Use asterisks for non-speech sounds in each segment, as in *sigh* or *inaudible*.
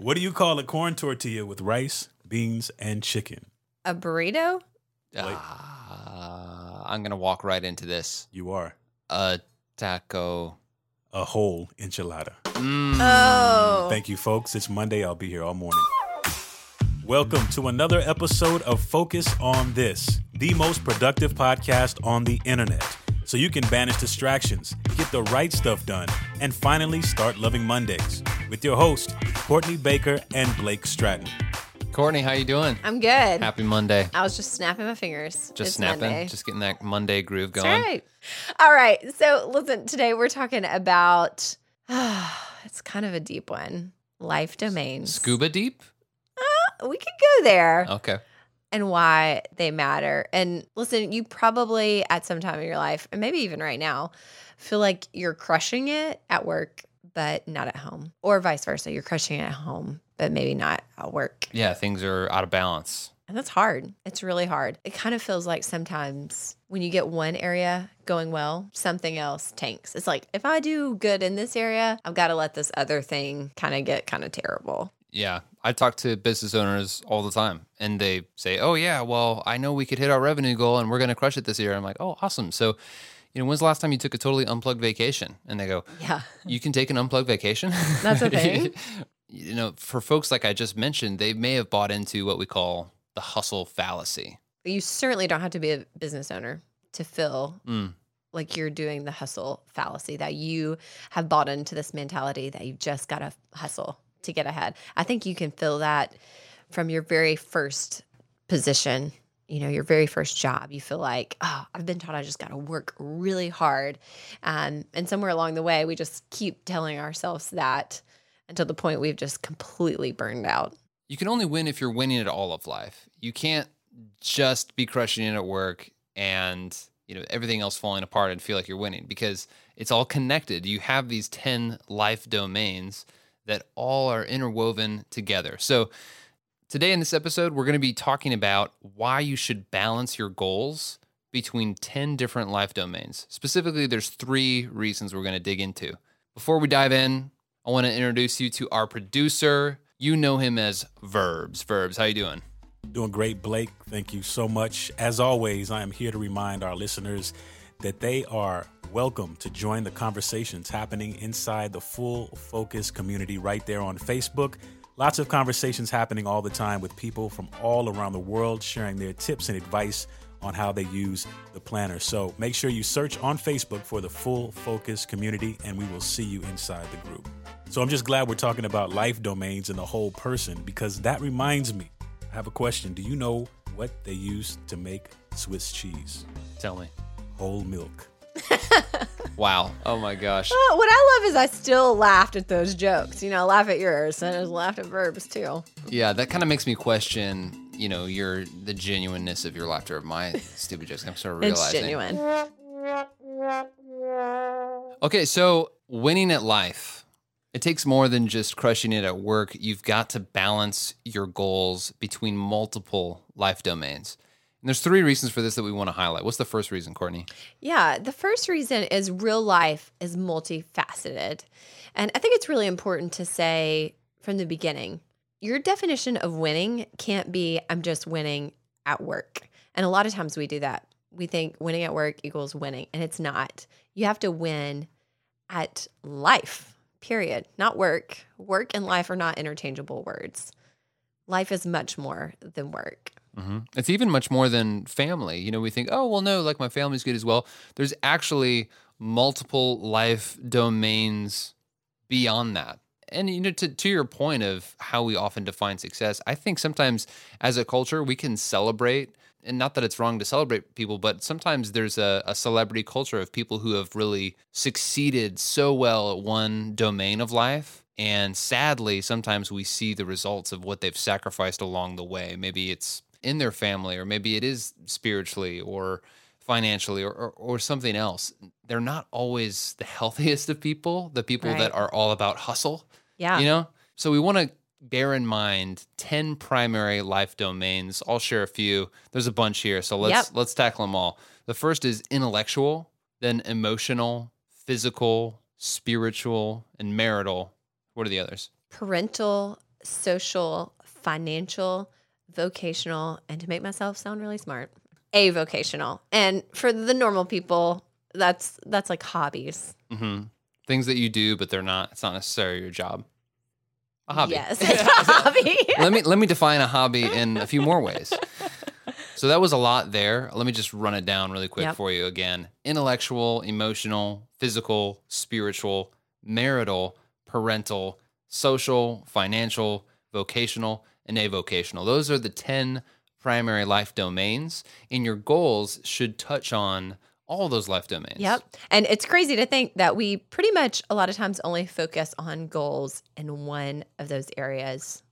What do you call a corn tortilla with rice, beans, and chicken? A burrito? Ah, I'm gonna walk right into this. You are A taco. a whole enchilada. Mm. Oh. Thank you, folks. It's Monday. I'll be here all morning. Welcome to another episode of Focus on This, the most productive podcast on the internet. So you can banish distractions, get the right stuff done, and finally start loving Mondays with your host, Courtney Baker and Blake Stratton. Courtney, how you doing? I'm good. Happy Monday. I was just snapping my fingers. Just It's snapping, Monday. just getting that Monday groove going. That's right. All right. So listen, today we're talking about *sighs* it's kind of a deep one. Life domains. Scuba deep. Uh, we could go there Okay. And why they matter. And listen, you probably at some time in your life, and maybe even right now, feel like you're crushing it at work, but not at home. Or vice versa. You're crushing it at home, but maybe not at work. Yeah, things are out of balance. And that's hard. It's really hard. It kind of feels like sometimes when you get one area going well, something else tanks. It's like if I do good in this area, I've got to let this other thing kind of get kind of terrible. Yeah, I talk to business owners all the time, and they say, "Oh yeah, well, I know we could hit our revenue goal, and we're going to crush it this year." I'm like, "Oh, awesome!" So, you know, when's the last time you took a totally unplugged vacation? And they go, Yeah. "You can take an unplugged vacation." That's okay. *laughs* you know, for folks like I just mentioned, they may have bought into what we call the hustle fallacy. You certainly don't have to be a business owner to feel Mm. like you're doing the hustle fallacy, that you have bought into this mentality that you've just got to hustle to get ahead. I think you can feel that from your very first position, you know, your very first job. You feel like, oh, I've been taught I just got to work really hard. Um, and somewhere along the way, we just keep telling ourselves that until the point we've just completely burned out. You can only win if you're winning at all of life. You can't just be crushing it at work and you know everything else falling apart and feel like you're winning because it's all connected. You have these 10 life domains that all are interwoven together. So today in this episode we're going to be talking about why you should balance your goals between 10 different life domains. Specifically there's 3 reasons we're going to dig into. Before we dive in, I want to introduce you to our producer. You know him as Verbs. Verbs, how you doing? Doing great, Blake. Thank you so much. As always, I am here to remind our listeners that they are welcome to join the conversations happening inside the Full Focus community right there on Facebook. Lots of conversations happening all the time with people from all around the world sharing their tips and advice on how they use the planner. So make sure you search on Facebook for the Full Focus community and we will see you inside the group. So I'm just glad we're talking about life domains and the whole person because that reminds me I have a question. Do you know what they use to make Swiss cheese? Tell me. Whole milk. *laughs* Wow. Oh my gosh. Oh, what I love is I still laughed at those jokes. You know, I laugh at yours and I just laughed at verbs too. Yeah, that kind of makes me question, you know, your the genuineness of your laughter of my stupid jokes. I'm sort of realizing. It's genuine. Okay, so winning at life. It takes more than just crushing it at work. You've got to balance your goals between multiple life domains. And there's three reasons for this that we want to highlight. What's the first reason, Courtney? Yeah, the first reason is real life is multifaceted. And I think it's really important to say from the beginning your definition of winning can't be I'm just winning at work. And a lot of times we do that. We think winning at work equals winning, and it's not. You have to win at life, period, not work. Work and life are not interchangeable words. Life is much more than work. Hmm It's even much more than family. You know, we think, oh, well, no, like my family's good as well. There's actually multiple life domains beyond that. And, you know, to, to your point of how we often define success, I think sometimes as a culture, we can celebrate, and not that it's wrong to celebrate people, but sometimes there's a, a celebrity culture of people who have really succeeded so well at one domain of life. And sadly, sometimes we see the results of what they've sacrificed along the way. Maybe it's in their family, or maybe it is spiritually or financially or, or, or something else. They're not always the *laughs* healthiest of people, the people Right. that are all about hustle, Yeah. you know? So we want to bear in mind 10 primary life domains. I'll share a few. There's a bunch here, so let's Yep. let's tackle them all. The first is intellectual, then emotional, physical, spiritual, and marital. What are the others? parental, social, financial, vocational, and to make myself sound really smart, avocational. And for the normal people, that's that's like hobbies. Mm-hmm. Things that you do, but they're not. It's not necessarily your job. A hobby. Yes, *laughs* it's a hobby. let me let me define a hobby in a few more ways. *laughs* So that was a lot there. Let me just run it down really quick Yep. for you again. Intellectual, emotional, physical, spiritual, marital, parental, social, financial, vocational, and avocational. Those are the 10 primary life domains and your goals should touch on all those life domains. Yep. And it's crazy to think that we pretty much a lot of times only focus on goals in one of those areas.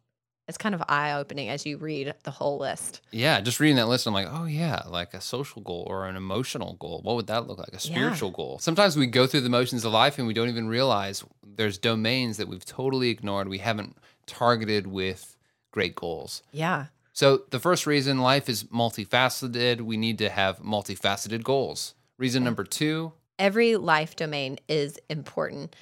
It's kind of eye opening as you read the whole list. Yeah, just reading that list, I'm like, oh yeah, like a social goal or an emotional goal. What would that look like? A Yeah. spiritual goal. Sometimes we go through the motions of life and we don't even realize there's domains that we've totally ignored. We haven't targeted with great goals. Yeah. So the first reason life is multifaceted, we need to have multifaceted goals. Reason number two, Every life domain is important.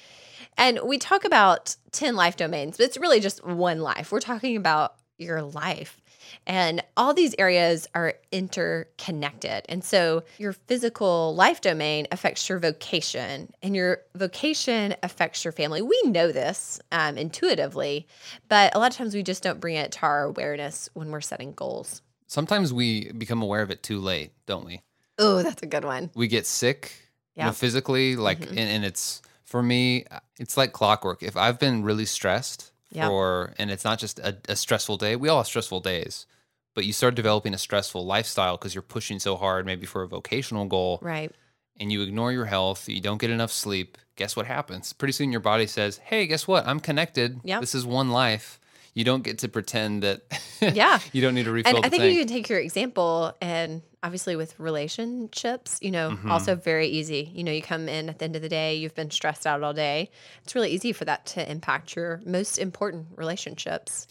And we talk about 10 life domains, but it's really just one life. We're talking about your life. And all these areas are interconnected. And so your physical life domain affects your vocation, and your vocation affects your family. We know this um, intuitively, but a lot of times we just don't bring it to our awareness when we're setting goals. sometimes we become aware of it too late, don't we? Oh, that's a good one. we get sick you know, Yeah. physically like Mhm. and, and it's for me it's like clockwork if i've been really stressed Yeah. for and it's not just a, a stressful day we all have stressful days but you start developing a stressful lifestyle because you're pushing so hard maybe for a vocational goal Right. and you ignore your health you don't get enough sleep guess what happens pretty soon your body says hey guess what i'm connected Yep. this is one life you don't get to pretend that Yeah. *laughs* you don't need to refill And I think tank. you can take your example and obviously with relationships, you know, Mhm. also very easy. You know, you come in at the end of the day, you've been stressed out all day. It's really easy for that to impact your most important relationships.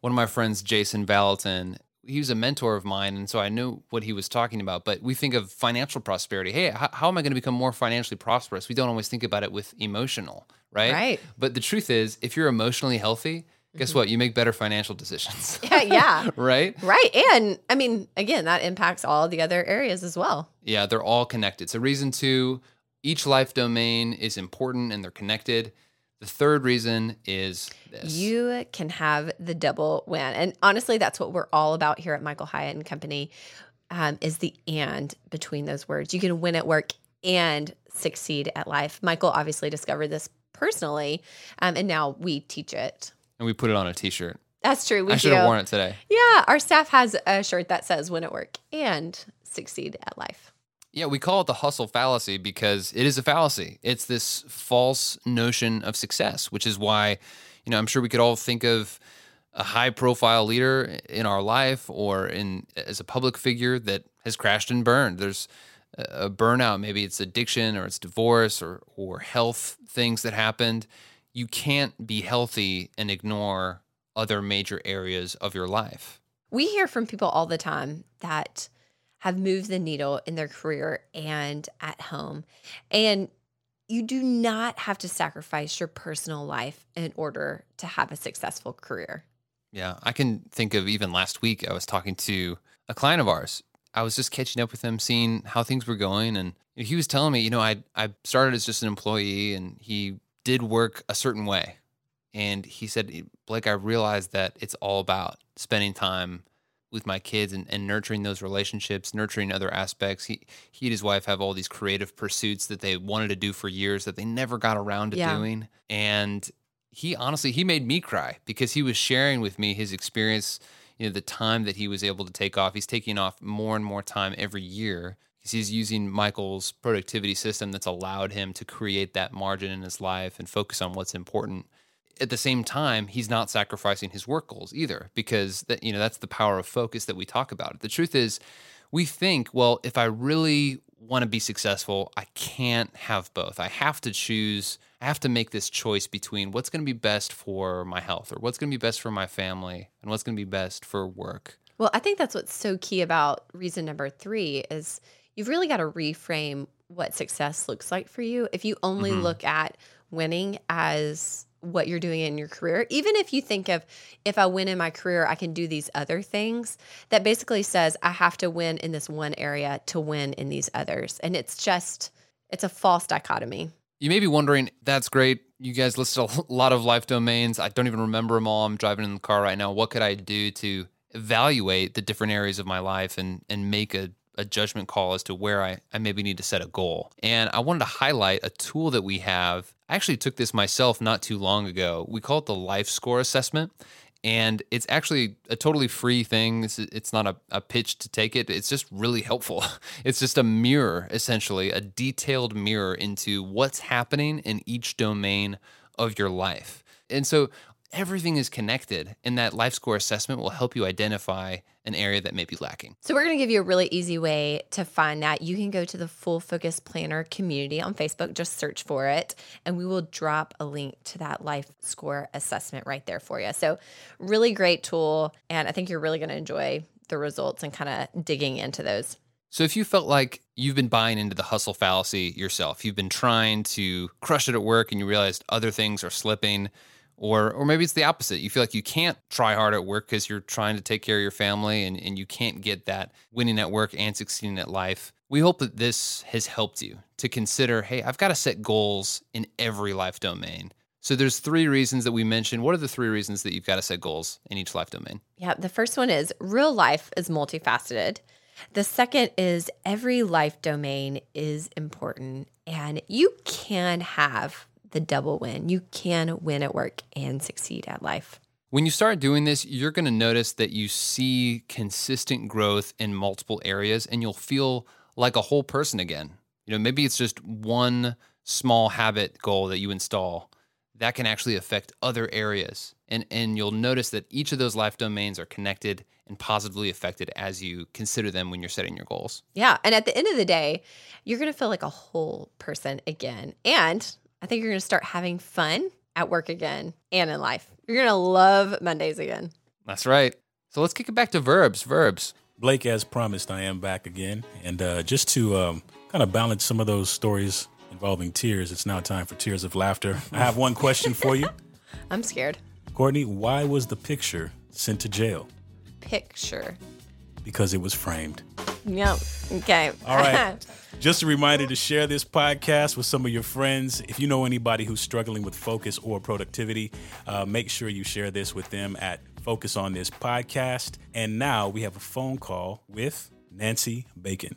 one of my friends, Jason Valentin, he was a mentor of mine, and so I knew what he was talking about. But we think of financial prosperity. Hey, how, how am I going to become more financially prosperous? We don't always think about it with emotional, right? Right. But the truth is, if you're emotionally healthy, guess Mm-hmm. what? You make better financial decisions, *laughs* Yeah, yeah. *laughs* right? Right. And I mean, again, that impacts all the other areas as well. Yeah, they're all connected. So, reason two, each life domain is important and they're connected. The third reason is this. You can have the double win. And honestly, that's what we're all about here at Michael Hyatt and Company um, is the and between those words. You can win at work and succeed at life. Michael obviously discovered this personally, um, and now we teach it. And we put it on a t shirt. That's true. We I should have worn it today. Yeah, our staff has a shirt that says win at work and succeed at life. Yeah, we call it the hustle fallacy because it is a fallacy. It's this false notion of success, which is why, you know, I'm sure we could all think of a high profile leader in our life or in as a public figure that has crashed and burned. There's a burnout, maybe it's addiction or it's divorce or or health things that happened. You can't be healthy and ignore other major areas of your life. We hear from people all the time that have moved the needle in their career and at home. And you do not have to sacrifice your personal life in order to have a successful career. Yeah, I can think of even last week, I was talking to a client of ours. I was just catching up with him, seeing how things were going. And he was telling me, you know, I, I started as just an employee and he did work a certain way. And he said, eh, Blake, I realized that it's all about spending time with my kids and, and nurturing those relationships, nurturing other aspects. He, he and his wife have all these creative pursuits that they wanted to do for years that they never got around to Yeah. doing. And he honestly he made me cry because he was sharing with me his experience you know the time that he was able to take off he's taking off more and more time every year because he's using michael's productivity system that's allowed him to create that margin in his life and focus on what's important. At the same time he's not sacrificing his work goals either because that you know that's the power of focus that we talk about. The truth is we think well if i really want to be successful i can't have both. I have to choose i have to make this choice between what's going to be best for my health or what's going to be best for my family and what's going to be best for work. Well, I think that's what's so key about reason number three is you've really got to reframe what success looks like for you. If you only Mhm. look at winning as what you're doing in your career. Even if you think of if I win in my career, I can do these other things, that basically says I have to win in this one area to win in these others. And it's just, it's a false dichotomy. You may be wondering, that's great. You guys listed a *laughs* lot of life domains. I don't even remember them all. I'm driving in the car right now. What could I do to evaluate the different areas of my life and and make a a judgment call as to where I, I maybe need to set a goal. And I wanted to highlight a tool that we have. I actually took this myself not too long ago. We call it the Life Score Assessment. And it's actually a totally free thing. It's, not a, a pitch to take it. It's just really helpful. *laughs* It's just a mirror, essentially, a detailed mirror into what's happening in each domain of your life. And so everything is connected, and that life score assessment will help you identify an area that may be lacking. So, we're going to give you a really easy way to find that. You can go to the Full Focus Planner community on Facebook, just search for it, and we will drop a link to that life score assessment right there for you. So, really great tool, and I think you're really going to enjoy the results and kind of digging into those. So, if you felt like you've been buying into the hustle fallacy yourself, you've been trying to crush it at work and you realized other things are slipping, or or maybe it's the opposite. You feel like you can't try hard at work because you're trying to take care of your family and, and you can't get that winning at work and succeeding at life. We hope that this has helped you to consider, hey, I've got to set goals in every life domain. So there's three reasons that we mentioned. What are the three reasons that you've got to set goals in each life domain? Yeah, the first one is real life is multifaceted. The second is every life domain is important and you can have the double win. You can win at work and succeed at life. When you start doing this, you're going to notice that you see consistent growth in multiple areas and you'll feel like a whole person again. You know, maybe it's just one small habit goal that you install that can actually affect other areas. And and you'll notice that each of those life domains are connected and positively affected as you consider them when you're setting your goals. Yeah, and at the end of the day, you're going to feel like a whole person again. And I think you're going to start having fun at work again and in life. You're going to love Mondays again. That's right. So let's kick it back to verbs. Verbs. Blake, as promised, I am back again. And uh, just to um, kind of balance some of those stories involving tears, it's now time for tears of laughter. *laughs* I have one question for you. *laughs* I'm scared. Courtney, why was the picture sent to jail? Picture. Because it was framed. Yep. Okay. All right. *laughs* Just a reminder to share this podcast with some of your friends. If you know anybody who's struggling with focus or productivity, uh, make sure you share this with them at Focus on This podcast. And now we have a phone call with Nancy Bacon.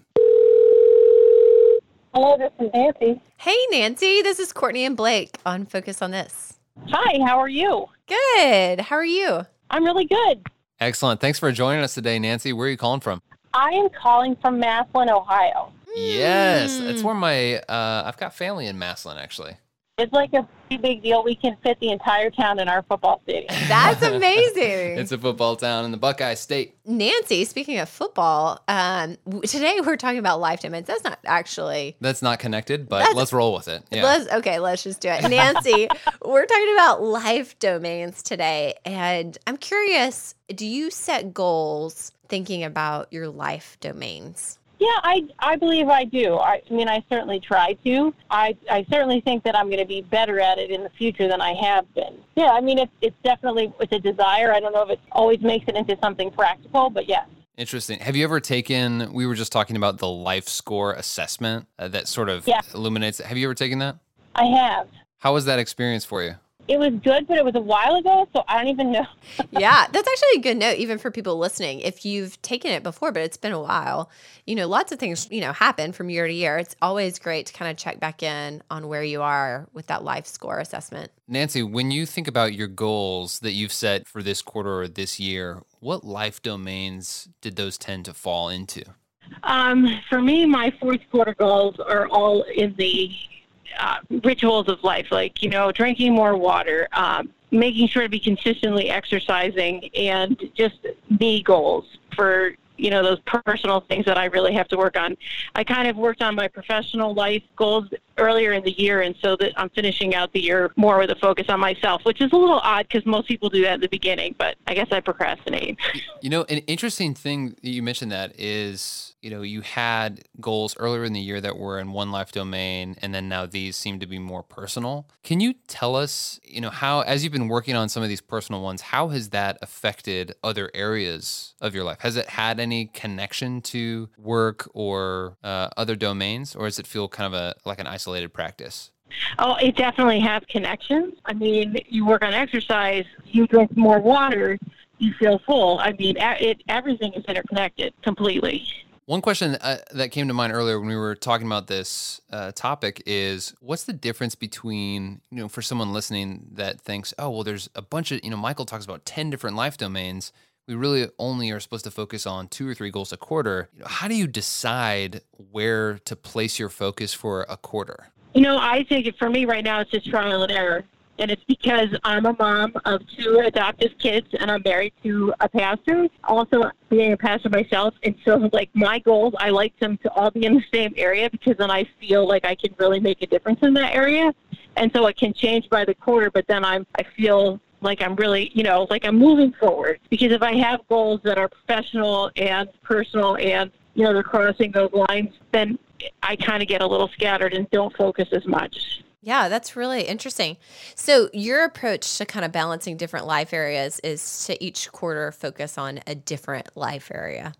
Hello, this is Nancy. Hey, Nancy. This is Courtney and Blake on Focus on This. Hi, how are you? Good. How are you? I'm really good. Excellent. Thanks for joining us today, Nancy. Where are you calling from? I am calling from Massillon, Ohio. Yes, it's Mm. where my uh, I've got family in Massillon actually. It's like a pretty big deal. We can fit the entire town in our football stadium. *laughs* That's amazing. *laughs* It's a football town in the Buckeye State. Nancy, speaking of football, um, today we're talking about life domains. That's not actually. That's not connected, but let's roll with it. Yeah. Let's okay, let's just do it. Nancy, *laughs* we're talking about life domains today, and I'm curious, do you set goals thinking about your life domains? Yeah, I I believe I do. I, I mean, I certainly try to. I I certainly think that I'm going to be better at it in the future than I have been. Yeah, I mean, it's it's definitely it's a desire. I don't know if it always makes it into something practical, but yes. Interesting. Have you ever taken? We were just talking about the life score assessment uh, that sort of Yeah. illuminates. Have you ever taken that? I have. How was that experience for you? It was good, but it was a while ago, so I don't even know. *laughs* yeah, that's actually a good note, even for people listening. If you've taken it before, but it's been a while, you know, lots of things, you know, happen from year to year. It's always great to kind of check back in on where you are with that life score assessment. Nancy, when you think about your goals that you've set for this quarter or this year, what life domains did those tend to fall into? Um, for me, my fourth quarter goals are all in the uh, rituals of life, like you know, drinking more water, um, making sure to be consistently exercising, and just me goals for you know those personal things that I really have to work on. I kind of worked on my professional life goals earlier in the year, and so that I'm finishing out the year more with a focus on myself, which is a little odd because most people do that at the beginning, but I guess I procrastinate. You know, an interesting thing that you mentioned that is you know, you had goals earlier in the year that were in one life domain, and then now these seem to be more personal. Can you tell us, you know, how, as you've been working on some of these personal ones, how has that affected other areas of your life? Has it had any connection to work or uh, other domains, or does it feel kind of a like an isolated practice? Oh, it definitely has connections. I mean, you work on exercise, you drink more water, you feel full. I mean, it, everything is interconnected completely. One question uh, that came to mind earlier when we were talking about this uh, topic is what's the difference between, you know, for someone listening that thinks, oh, well, there's a bunch of, you know, Michael talks about 10 different life domains. We really only are supposed to focus on two or three goals a quarter. You know, how do you decide where to place your focus for a quarter? You know, I think it for me right now, it's just trial and error and it's because I'm a mom of two adoptive kids and I'm married to a pastor. Also, being a pastor myself, and so like my goals, I like them to all be in the same area because then I feel like I can really make a difference in that area. And so it can change by the quarter, but then I'm I feel like I'm really, you know, like I'm moving forward. Because if I have goals that are professional and personal and, you know, they're crossing those lines, then I kind of get a little scattered and don't focus as much. Yeah, that's really interesting. So, your approach to kind of balancing different life areas is to each quarter focus on a different life area.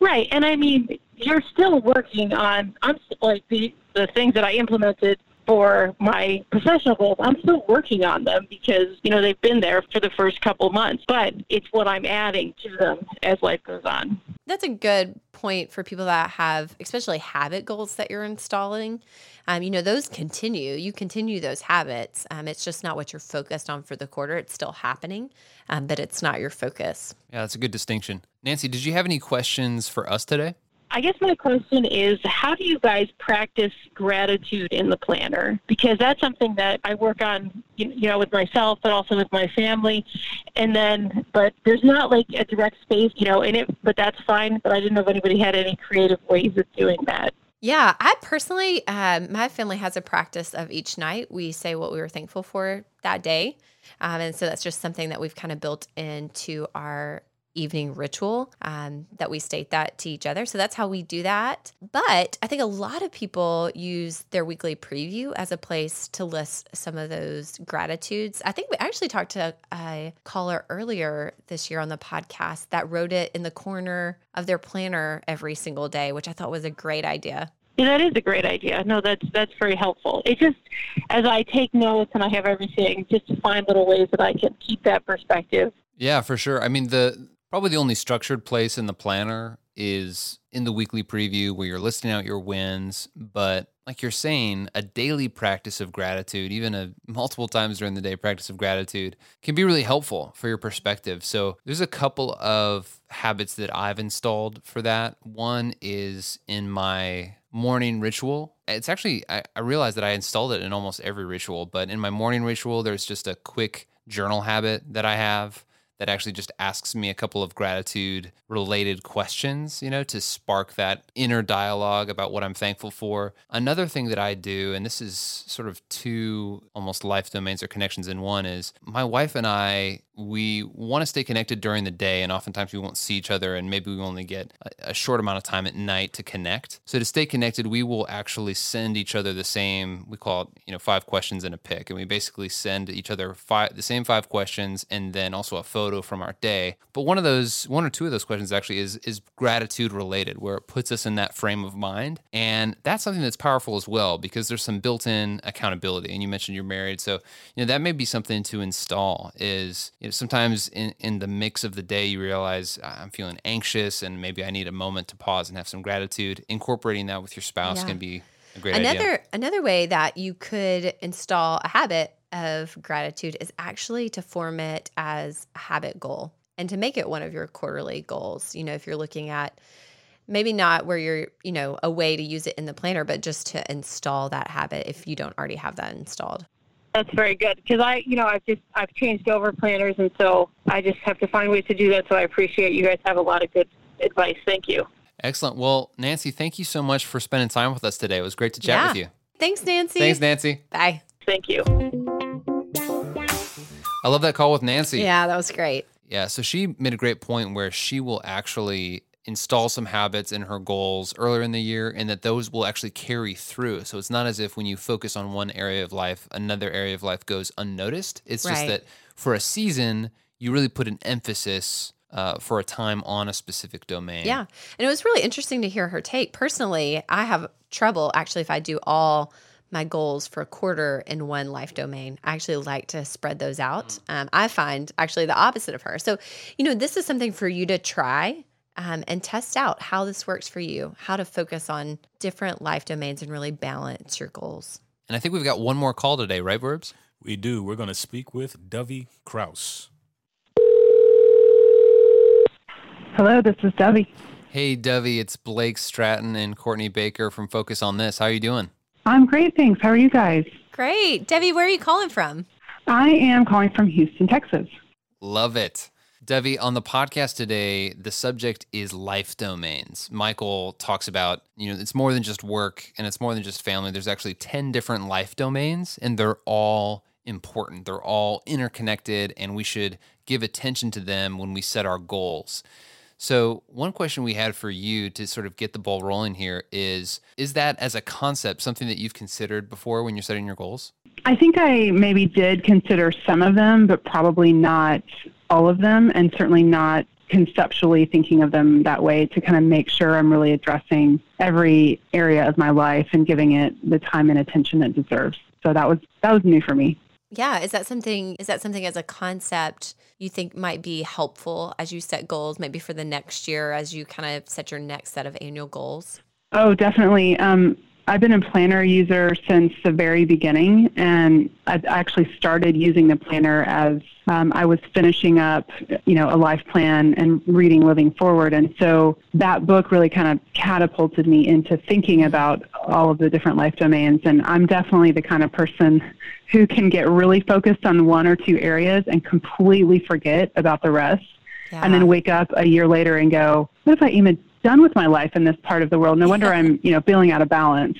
Right. And I mean, you're still working on, I'm like the, the things that I implemented for my professional goals. I'm still working on them because, you know, they've been there for the first couple months, but it's what I'm adding to them as life goes on. That's a good point for people that have, especially habit goals that you're installing um, you know, those continue. You continue those habits. Um, it's just not what you're focused on for the quarter. It's still happening, um, but it's not your focus. Yeah, that's a good distinction. Nancy, did you have any questions for us today? I guess my question is how do you guys practice gratitude in the planner? Because that's something that I work on, you know, with myself, but also with my family. And then, but there's not like a direct space, you know, in it, but that's fine. But I didn't know if anybody had any creative ways of doing that. Yeah, I personally, um, my family has a practice of each night we say what we were thankful for that day. Um, and so that's just something that we've kind of built into our evening ritual um, that we state that to each other. So that's how we do that. But I think a lot of people use their weekly preview as a place to list some of those gratitudes. I think we actually talked to a caller earlier this year on the podcast that wrote it in the corner of their planner every single day, which I thought was a great idea. Yeah, that is a great idea. No, that's that's very helpful. It just as I take notes and I have everything, just to find little ways that I can keep that perspective. Yeah, for sure. I mean, the Probably the only structured place in the planner is in the weekly preview where you're listing out your wins. But like you're saying, a daily practice of gratitude, even a multiple times during the day practice of gratitude, can be really helpful for your perspective. So there's a couple of habits that I've installed for that. One is in my morning ritual. It's actually, I, I realized that I installed it in almost every ritual, but in my morning ritual, there's just a quick journal habit that I have that actually just asks me a couple of gratitude related questions, you know, to spark that inner dialogue about what I'm thankful for. Another thing that I do, and this is sort of two almost life domains or connections in one, is my wife and I we want to stay connected during the day and oftentimes we won't see each other and maybe we only get a, short amount of time at night to connect. So to stay connected we will actually send each other the same we call it you know five questions in a pic and we basically send each other five the same five questions and then also a photo from our day. But one of those one or two of those questions actually is is gratitude related where it puts us in that frame of mind. And that's something that's powerful as well because there's some built-in accountability and you mentioned you're married so you know that may be something to install is you know, sometimes in, in the mix of the day, you realize I'm feeling anxious and maybe I need a moment to pause and have some gratitude. Incorporating that with your spouse yeah. can be a great another, idea. Another way that you could install a habit of gratitude is actually to form it as a habit goal and to make it one of your quarterly goals. You know, if you're looking at maybe not where you're, you know, a way to use it in the planner, but just to install that habit if you don't already have that installed. That's very good because I, you know, I've just I've changed over planners, and so I just have to find ways to do that. So I appreciate you guys have a lot of good advice. Thank you. Excellent. Well, Nancy, thank you so much for spending time with us today. It was great to chat yeah. with you. Thanks, Nancy. Thanks, Nancy. Bye. Thank you. I love that call with Nancy. Yeah, that was great. Yeah, so she made a great point where she will actually install some habits in her goals earlier in the year and that those will actually carry through. So it's not as if when you focus on one area of life, another area of life goes unnoticed. It's just that for a season, you really put an emphasis uh, for a time on a specific domain. Yeah. And it was really interesting to hear her take. Personally, I have trouble actually if I do all my goals for a quarter in one life domain. I actually like to spread those out. Um, I find actually the opposite of her. So, you know, this is something for you to try um, and test out how this works for you, how to focus on different life domains and really balance your goals. And I think we've got one more call today, right, Verbs? We do. We're going to speak with Dovey Kraus. Hello, this is Debbie. Hey, Dovey, it's Blake Stratton and Courtney Baker from Focus on This. How are you doing? I'm great, thanks. How are you guys? Great. Debbie, where are you calling from? I am calling from Houston, Texas. Love it. Debbie, on the podcast today, the subject is life domains. Michael talks about, you know, it's more than just work and it's more than just family. There's actually 10 different life domains, and they're all important. They're all interconnected, and we should give attention to them when we set our goals. So, one question we had for you to sort of get the ball rolling here is Is that as a concept something that you've considered before when you're setting your goals? I think I maybe did consider some of them, but probably not all of them, and certainly not conceptually thinking of them that way to kind of make sure I'm really addressing every area of my life and giving it the time and attention it deserves. So that was that was new for me. Yeah, is that something is that something as a concept you think might be helpful as you set goals maybe for the next year as you kind of set your next set of annual goals? Oh, definitely. Um, I've been a planner user since the very beginning, and I actually started using the planner as um, I was finishing up, you know, a life plan and reading Living Forward, and so that book really kind of catapulted me into thinking about all of the different life domains. And I'm definitely the kind of person who can get really focused on one or two areas and completely forget about the rest Yeah. and then wake up a year later and go, what if I even done with my life in this part of the world? No wonder I'm, you know, feeling out of balance.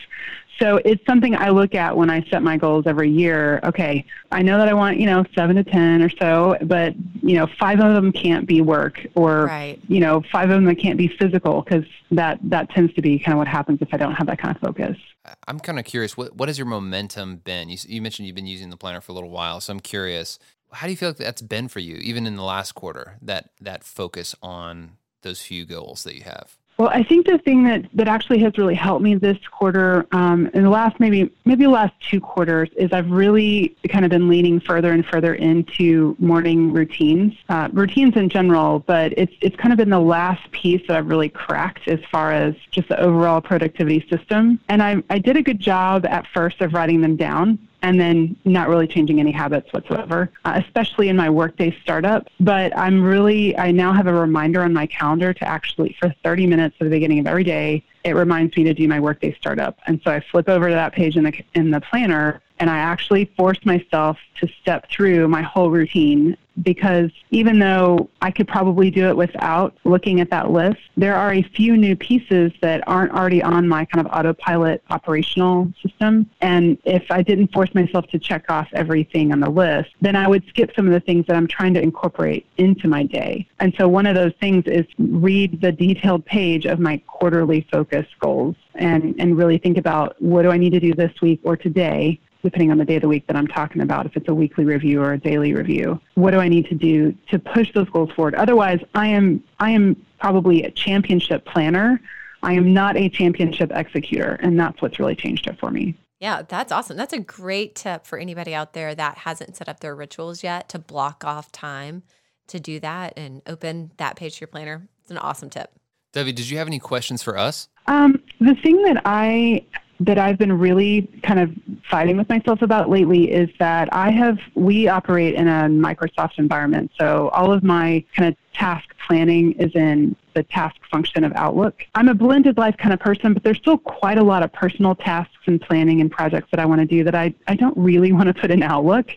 So it's something I look at when I set my goals every year. Okay, I know that I want, you know, seven to 10 or so, but, you know, five of them can't be work or, Right. you know, five of them that can't be physical because that, that tends to be kind of what happens if I don't have that kind of focus. I- I'm kind of curious. What what has your momentum been? You, you mentioned you've been using the planner for a little while, so I'm curious. How do you feel like that's been for you, even in the last quarter? That that focus on those few goals that you have. Well, I think the thing that, that actually has really helped me this quarter, um, in the last maybe maybe last two quarters, is I've really kind of been leaning further and further into morning routines, uh, routines in general. But it's it's kind of been the last piece that I've really cracked as far as just the overall productivity system. And I I did a good job at first of writing them down and then not really changing any habits whatsoever, uh, especially in my workday startup. But I'm really, I now have a reminder on my calendar to actually, for 30 minutes at the beginning of every day, it reminds me to do my workday startup. And so I flip over to that page in the, in the planner and I actually force myself to step through my whole routine because even though I could probably do it without looking at that list, there are a few new pieces that aren't already on my kind of autopilot operational system. And if I didn't force myself to check off everything on the list, then I would skip some of the things that I'm trying to incorporate into my day. And so one of those things is read the detailed page of my quarterly focus goals and, and really think about what do I need to do this week or today depending on the day of the week that I'm talking about, if it's a weekly review or a daily review. What do I need to do to push those goals forward? Otherwise, I am I am probably a championship planner. I am not a championship executor, and that's what's really changed it for me. Yeah, that's awesome. That's a great tip for anybody out there that hasn't set up their rituals yet to block off time to do that and open that page to your planner. It's an awesome tip. Debbie, did you have any questions for us? Um, the thing that I that I've been really kind of fighting with myself about lately is that I have we operate in a Microsoft environment, so all of my kind of task planning is in the task function of Outlook. I'm a blended life kind of person, but there's still quite a lot of personal tasks and planning and projects that I want to do that I, I don't really want to put in Outlook.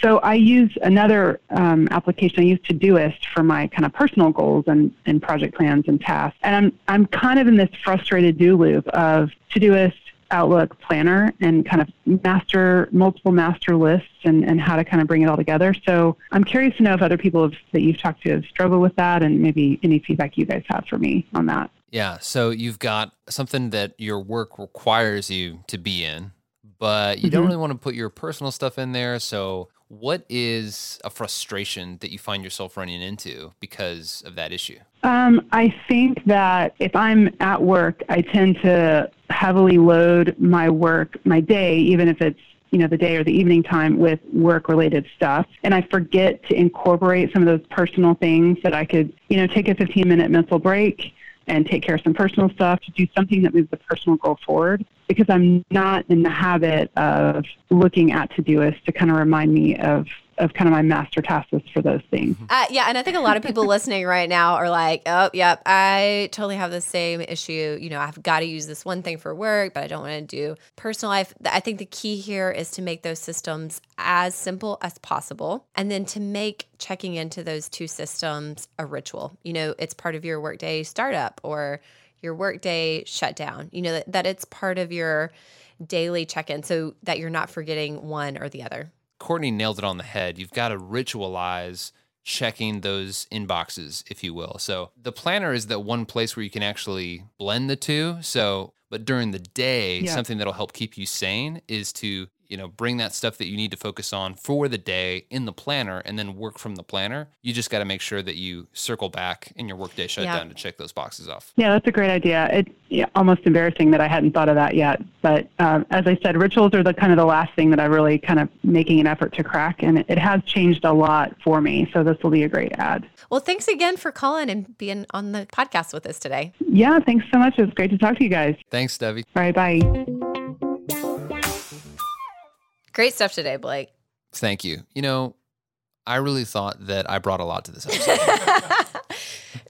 So I use another um, application. I use Todoist for my kind of personal goals and, and project plans and tasks. And I'm, I'm kind of in this frustrated do loop of Todoist, Outlook planner and kind of master multiple master lists and, and how to kind of bring it all together. So I'm curious to know if other people have, that you've talked to have struggled with that and maybe any feedback you guys have for me on that. Yeah. So you've got something that your work requires you to be in, but you don't Mhm. really want to put your personal stuff in there. So, what is a frustration that you find yourself running into because of that issue? Um, I think that if I'm at work, I tend to heavily load my work, my day, even if it's you know the day or the evening time with work related stuff. And i forget to incorporate some of those personal things that i could you know take a 15 minute mental break and take care of some personal stuff to do something that moves the personal goal forward. Because i'm not in the habit of looking at todoist to kind of remind me of of kind of my master tasks for those things *laughs* Uh, yeah, and I think a lot of people listening right now are like, "Oh, yep, I totally have the same issue. You know, I've got to use this one thing for work, but I don't want to do personal life." I think the key here is to make those systems as simple as possible, and then to make checking into those two systems a ritual. You know, it's part of your workday startup or your workday shutdown. You know that, that it's part of your daily check-in, so that you're not forgetting one or the other. Courtney nailed it on the head. You've got to ritualize checking those inboxes, if you will. So the planner is that one place where you can actually blend the two. So, but during the day, Yeah. something that'll help keep you sane is to, you know, bring that stuff that you need to focus on for the day in the planner and then work from the planner. You just got to make sure that you circle back in your workday shutdown to check those boxes off. Yeah, that's a great idea. It's yeah, almost embarrassing that I hadn't thought of that yet. But um, as I said, rituals are the kind of the last thing that I'm really kind of making an effort to crack, and it, it has changed a lot for me. So this will be a great ad. Well, thanks again for calling and being on the podcast with us today. Yeah, thanks so much. It was great to talk to you guys. Thanks, Debbie. All right, bye. Great stuff today, Blake. Thank you. You know, I really thought that I brought a lot to this *laughs* episode.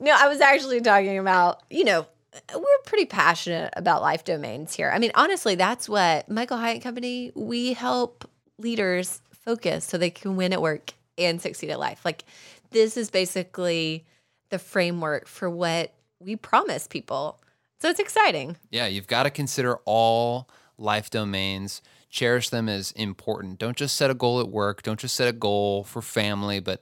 no, I was actually talking about, you know, we're pretty passionate about life domains here. I mean, honestly, that's what Michael Hyatt Company, we help leaders focus so they can win at work and succeed at life. Like this is basically the framework for what we promise people. So it's exciting. Yeah, you've got to consider all life domains, cherish them as important. Don't just set a goal at work, don't just set a goal for family, but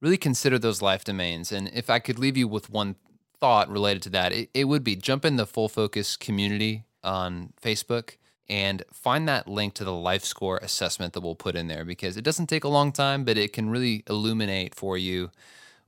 really consider those life domains. And if I could leave you with one thought related to that, it, it would be jump in the full focus community on Facebook and find that link to the life score assessment that we'll put in there because it doesn't take a long time, but it can really illuminate for you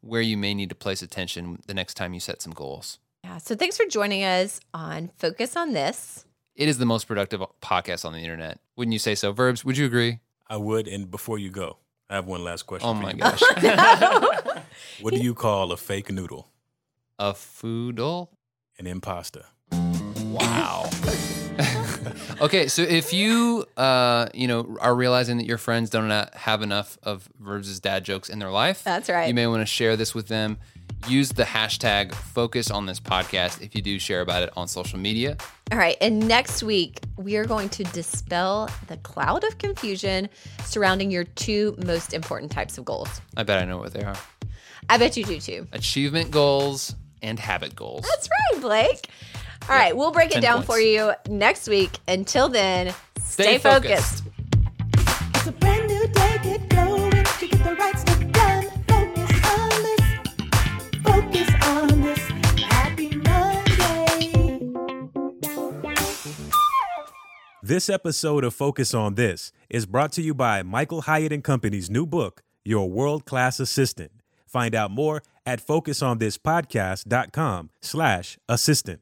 where you may need to place attention the next time you set some goals. Yeah. So thanks for joining us on Focus on This. It is the most productive podcast on the internet. Wouldn't you say so? Verbs, would you agree? I would. And before you go, I have one last question. Oh for my you. gosh. *laughs* *laughs* What do you call a fake noodle? A foodle? An impasta. Wow. *laughs* okay, so if you uh, you know, are realizing that your friends don't have enough of Verbs' dad jokes in their life, That's right. You may want to share this with them. Use the hashtag focus on this podcast if you do share about it on social media. All right. And next week, we are going to dispel the cloud of confusion surrounding your two most important types of goals. I bet I know what they are. I bet you do too. Achievement goals and habit goals. That's right, Blake. All right. We'll break it down points. for you next week. Until then, stay, Stay focused. focused. This episode of Focus on This is brought to you by Michael Hyatt and Company's new book, Your World Class Assistant. Find out more at focusonthispodcast.com slash assistant.